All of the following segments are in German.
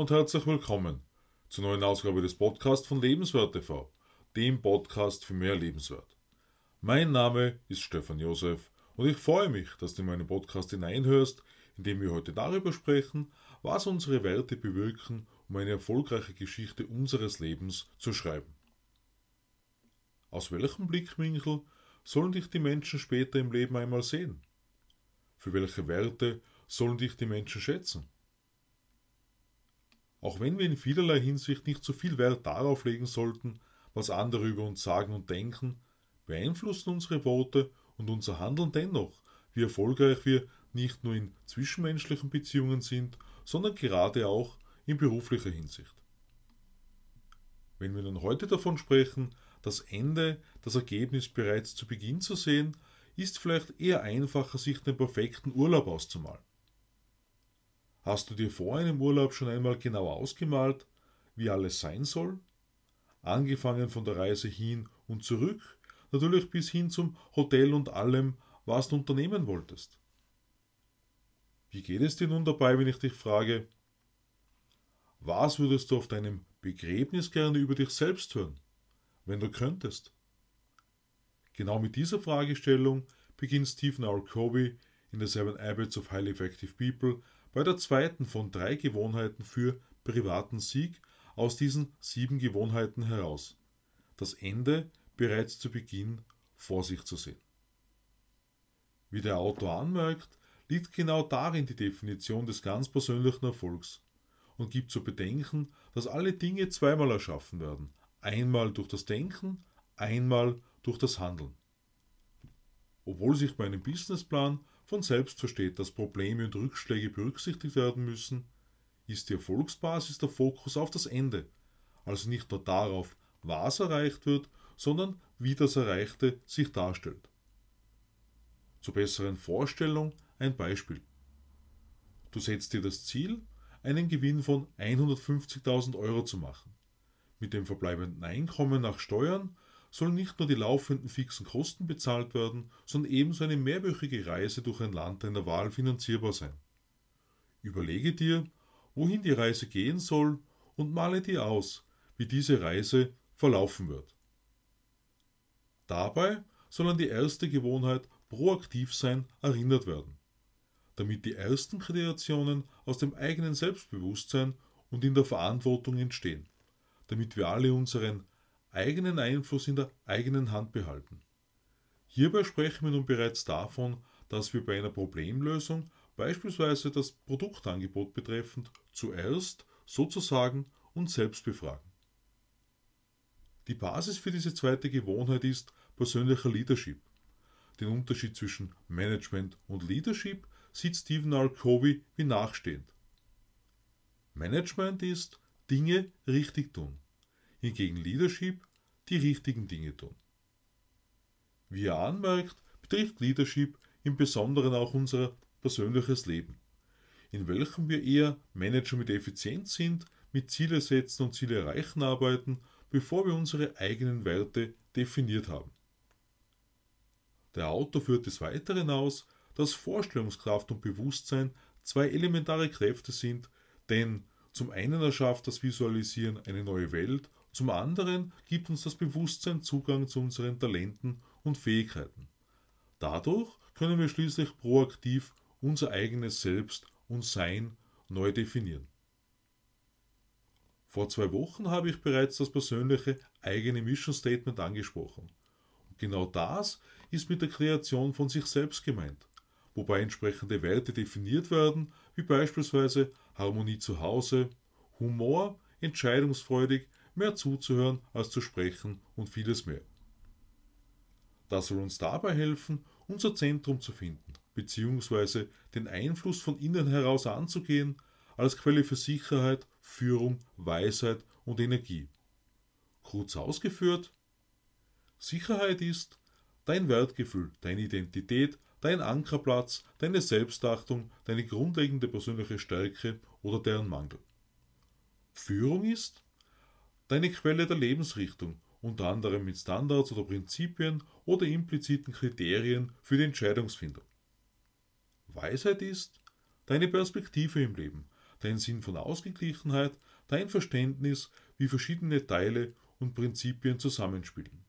und herzlich willkommen zur neuen Ausgabe des Podcasts von Lebenswert TV, dem Podcast für mehr Lebenswert. Mein Name ist Stefan Josef und ich freue mich, dass du in meinen Podcast hineinhörst, in dem wir heute darüber sprechen, was unsere Werte bewirken, um eine erfolgreiche Geschichte unseres Lebens zu schreiben. Aus welchem Blickwinkel sollen dich die Menschen später im Leben einmal sehen? Für welche Werte sollen dich die Menschen schätzen? Auch wenn wir in vielerlei Hinsicht nicht so viel Wert darauf legen sollten, was andere über uns sagen und denken, beeinflussen unsere Worte und unser Handeln dennoch, wie erfolgreich wir nicht nur in zwischenmenschlichen Beziehungen sind, sondern gerade auch in beruflicher Hinsicht. Wenn wir nun heute davon sprechen, das Ende, das Ergebnis bereits zu Beginn zu sehen, ist vielleicht eher einfacher, sich den perfekten Urlaub auszumalen. Hast du dir vor einem Urlaub schon einmal genau ausgemalt, wie alles sein soll? Angefangen von der Reise hin und zurück, natürlich bis hin zum Hotel und allem, was du unternehmen wolltest. Wie geht es dir nun dabei, wenn ich dich frage, was würdest du auf deinem Begräbnis gerne über dich selbst hören, wenn du könntest? Genau mit dieser Fragestellung beginnt Stephen R. Covey in The Seven Habits of Highly Effective People bei der zweiten von drei Gewohnheiten für privaten Sieg aus diesen sieben Gewohnheiten heraus. Das Ende bereits zu Beginn vor sich zu sehen. Wie der Autor anmerkt, liegt genau darin die Definition des ganz persönlichen Erfolgs und gibt zu bedenken, dass alle Dinge zweimal erschaffen werden, einmal durch das Denken, einmal durch das Handeln. Obwohl sich bei einem Businessplan von selbst versteht, dass Probleme und Rückschläge berücksichtigt werden müssen, ist die Erfolgsbasis der Fokus auf das Ende, also nicht nur darauf, was erreicht wird, sondern wie das Erreichte sich darstellt. Zur besseren Vorstellung ein Beispiel. Du setzt dir das Ziel, einen Gewinn von 150.000 Euro zu machen. Mit dem verbleibenden Einkommen nach Steuern sollen nicht nur die laufenden fixen Kosten bezahlt werden, sondern ebenso eine mehrwöchige Reise durch ein Land deiner Wahl finanzierbar sein. Überlege dir, wohin die Reise gehen soll und male dir aus, wie diese Reise verlaufen wird. Dabei soll an die erste Gewohnheit proaktiv sein erinnert werden, damit die ersten Kreationen aus dem eigenen Selbstbewusstsein und in der Verantwortung entstehen, damit wir alle unseren eigenen Einfluss in der eigenen Hand behalten. Hierbei sprechen wir nun bereits davon, dass wir bei einer Problemlösung, beispielsweise das Produktangebot betreffend, zuerst sozusagen uns selbst befragen. Die Basis für diese zweite Gewohnheit ist persönlicher Leadership. Den Unterschied zwischen Management und Leadership sieht Stephen R. Covey wie nachstehend. Management ist Dinge richtig tun hingegen Leadership die richtigen Dinge tun. Wie er anmerkt, betrifft Leadership im Besonderen auch unser persönliches Leben, in welchem wir eher Manager mit Effizienz sind, mit Ziele setzen und Ziele erreichen arbeiten, bevor wir unsere eigenen Werte definiert haben. Der Autor führt des Weiteren aus, dass Vorstellungskraft und Bewusstsein zwei elementare Kräfte sind, denn zum einen erschafft das Visualisieren eine neue Welt zum anderen gibt uns das Bewusstsein Zugang zu unseren Talenten und Fähigkeiten. Dadurch können wir schließlich proaktiv unser eigenes Selbst und Sein neu definieren. Vor zwei Wochen habe ich bereits das persönliche eigene Mission Statement angesprochen. Und genau das ist mit der Kreation von sich selbst gemeint, wobei entsprechende Werte definiert werden, wie beispielsweise Harmonie zu Hause, Humor, entscheidungsfreudig, mehr zuzuhören als zu sprechen und vieles mehr. Das soll uns dabei helfen, unser Zentrum zu finden, beziehungsweise den Einfluss von innen heraus anzugehen, als Quelle für Sicherheit, Führung, Weisheit und Energie. Kurz ausgeführt, Sicherheit ist dein Wertgefühl, deine Identität, dein Ankerplatz, deine Selbstachtung, deine grundlegende persönliche Stärke oder deren Mangel. Führung ist deine Quelle der Lebensrichtung, unter anderem mit Standards oder Prinzipien oder impliziten Kriterien für die Entscheidungsfindung. Weisheit ist deine Perspektive im Leben, dein Sinn von Ausgeglichenheit, dein Verständnis, wie verschiedene Teile und Prinzipien zusammenspielen.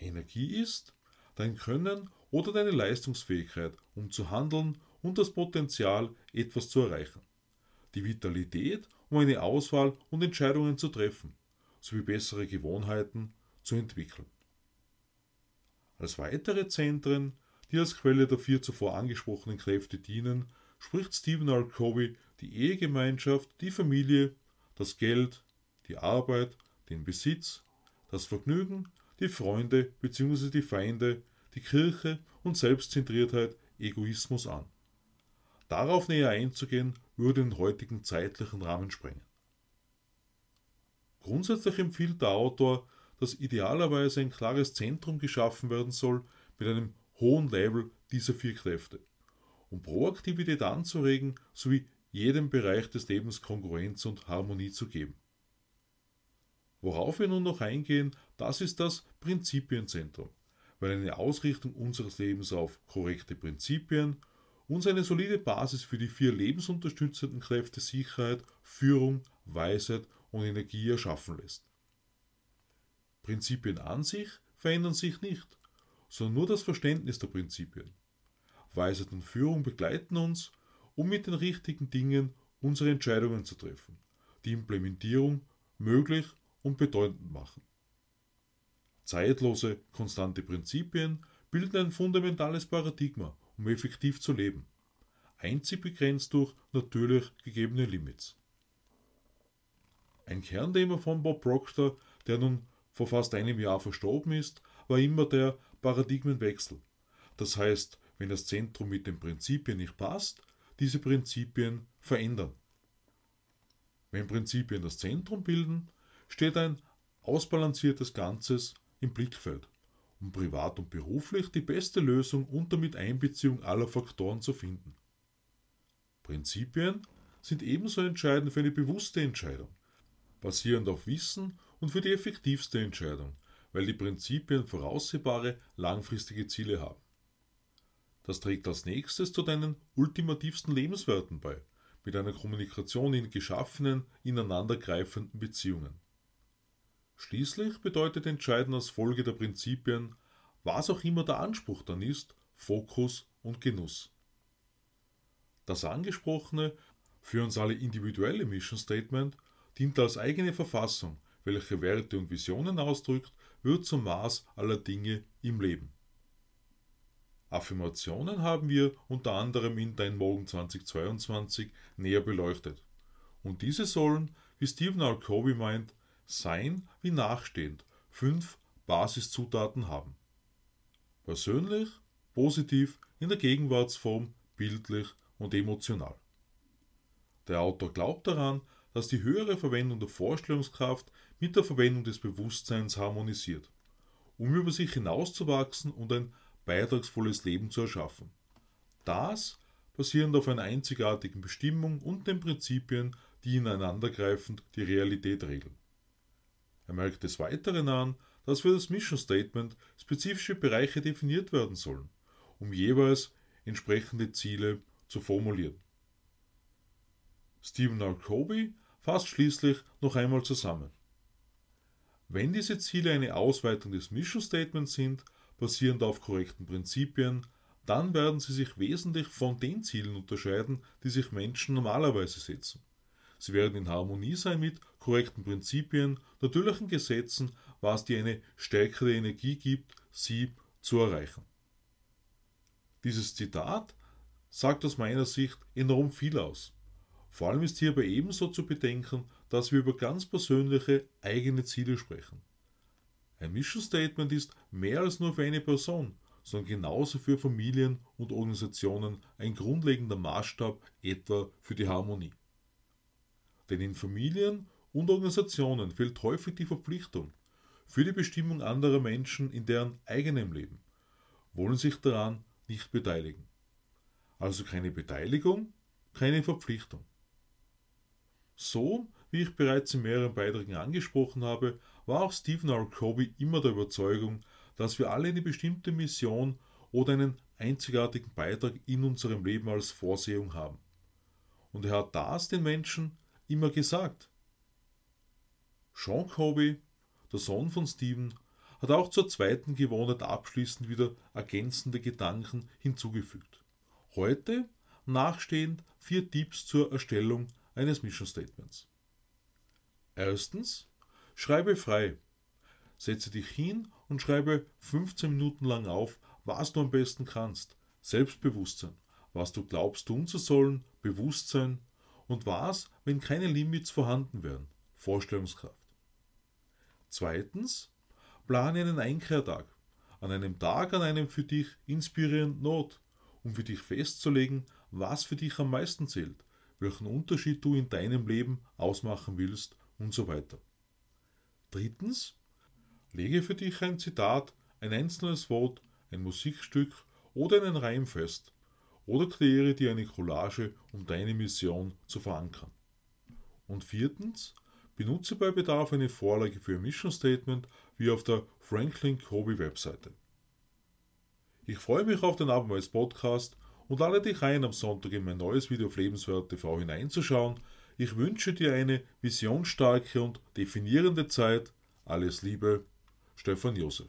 Energie ist dein Können oder deine Leistungsfähigkeit, um zu handeln und das Potenzial, etwas zu erreichen. Die Vitalität, um eine Auswahl und Entscheidungen zu treffen, sowie bessere Gewohnheiten zu entwickeln. Als weitere Zentren, die als Quelle der vier zuvor angesprochenen Kräfte dienen, spricht Stephen R. Covey die Ehegemeinschaft, die Familie, das Geld, die Arbeit, den Besitz, das Vergnügen, die Freunde bzw. die Feinde, die Kirche und Selbstzentriertheit, Egoismus an. Darauf näher einzugehen, würde den heutigen zeitlichen Rahmen sprengen. Grundsätzlich empfiehlt der Autor, dass idealerweise ein klares Zentrum geschaffen werden soll mit einem hohen Level dieser vier Kräfte, um Proaktivität anzuregen sowie jedem Bereich des Lebens Konkurrenz und Harmonie zu geben. Worauf wir nun noch eingehen, das ist das Prinzipienzentrum, weil eine Ausrichtung unseres Lebens auf korrekte Prinzipien uns eine solide Basis für die vier lebensunterstützenden Kräfte Sicherheit, Führung, Weisheit und Energie erschaffen lässt. Prinzipien an sich verändern sich nicht, sondern nur das Verständnis der Prinzipien. Weisheit und Führung begleiten uns, um mit den richtigen Dingen unsere Entscheidungen zu treffen, die Implementierung möglich und bedeutend machen. Zeitlose, konstante Prinzipien bilden ein fundamentales Paradigma, um effektiv zu leben, einzig begrenzt durch natürlich gegebene Limits. Ein Kernthema von Bob Proctor, der nun vor fast einem Jahr verstorben ist, war immer der Paradigmenwechsel. Das heißt, wenn das Zentrum mit den Prinzipien nicht passt, diese Prinzipien verändern. Wenn Prinzipien das Zentrum bilden, steht ein ausbalanciertes Ganzes im Blickfeld, um privat und beruflich die beste Lösung unter Miteinbeziehung aller Faktoren zu finden. Prinzipien sind ebenso entscheidend für eine bewusste Entscheidung, basierend auf Wissen und für die effektivste Entscheidung, weil die Prinzipien voraussehbare langfristige Ziele haben. Das trägt als nächstes zu deinen ultimativsten Lebenswerten bei, mit einer Kommunikation in geschaffenen, ineinandergreifenden Beziehungen. Schließlich bedeutet entscheidend als Folge der Prinzipien, was auch immer der Anspruch dann ist, Fokus und Genuss. Das angesprochene, für uns alle individuelle Mission Statement dient als eigene Verfassung, welche Werte und Visionen ausdrückt, wird zum Maß aller Dinge im Leben. Affirmationen haben wir unter anderem in Dein Morgen 2022 näher beleuchtet. Und diese sollen, wie Stephen R. Covey meint, sein wie nachstehend fünf Basiszutaten haben. Persönlich, positiv, in der Gegenwartsform, bildlich und emotional. Der Autor glaubt daran, dass die höhere Verwendung der Vorstellungskraft mit der Verwendung des Bewusstseins harmonisiert, um über sich hinauszuwachsen und ein beitragsvolles Leben zu erschaffen. Das basierend auf einer einzigartigen Bestimmung und den Prinzipien, die ineinandergreifend die Realität regeln. Er merkt des Weiteren an, dass für das Mission Statement spezifische Bereiche definiert werden sollen, um jeweils entsprechende Ziele zu formulieren. Stephen R. Covey fasst schließlich noch einmal zusammen. Wenn diese Ziele eine Ausweitung des Mission Statements sind, basierend auf korrekten Prinzipien, dann werden sie sich wesentlich von den Zielen unterscheiden, die sich Menschen normalerweise setzen. Sie werden in Harmonie sein mit korrekten Prinzipien, natürlichen Gesetzen, was dir eine stärkere Energie gibt, sie zu erreichen. Dieses Zitat sagt aus meiner Sicht enorm viel aus. Vor allem ist hierbei ebenso zu bedenken, dass wir über ganz persönliche eigene Ziele sprechen. Ein Mission Statement ist mehr als nur für eine Person, sondern genauso für Familien und Organisationen ein grundlegender Maßstab etwa für die Harmonie. Denn in Familien und Organisationen fehlt häufig die Verpflichtung für die Bestimmung anderer Menschen in deren eigenem Leben, wollen sich daran nicht beteiligen. Also keine Beteiligung, keine Verpflichtung. So, wie ich bereits in mehreren Beiträgen angesprochen habe, war auch Stephen R. Covey immer der Überzeugung, dass wir alle eine bestimmte Mission oder einen einzigartigen Beitrag in unserem Leben als Vorsehung haben. und er hat das den Menschen immer gesagt. Sean Kobe, der Sohn von Stephen, hat auch zur zweiten Gewohnheit abschließend wieder ergänzende Gedanken hinzugefügt. Heute nachstehend vier Tipps zur Erstellung eines Mission Statements. Erstens, schreibe frei. Setze dich hin und schreibe 15 Minuten lang auf, was du am besten kannst. Selbstbewusstsein, was du glaubst tun zu sollen, Bewusstsein und was, wenn keine Limits vorhanden wären, Vorstellungskraft. Zweitens, plane einen Einkehrtag. An einem Tag an einem für dich inspirierenden Not, um für dich festzulegen, was für dich am meisten zählt, welchen Unterschied du in deinem Leben ausmachen willst und so weiter. Drittens, lege für dich ein Zitat, ein einzelnes Wort, ein Musikstück oder einen Reim fest oder kreiere dir eine Collage, um deine Mission zu verankern. Und viertens, benutze bei Bedarf eine Vorlage für ein Mission Statement wie auf der Franklin Covey Webseite. Ich freue mich auf den Abendmals Podcast und lade dich ein, am Sonntag in mein neues Video auf Lebenswert TV hineinzuschauen. Ich wünsche dir eine visionsstarke und definierende Zeit. Alles Liebe, Stefan Josef.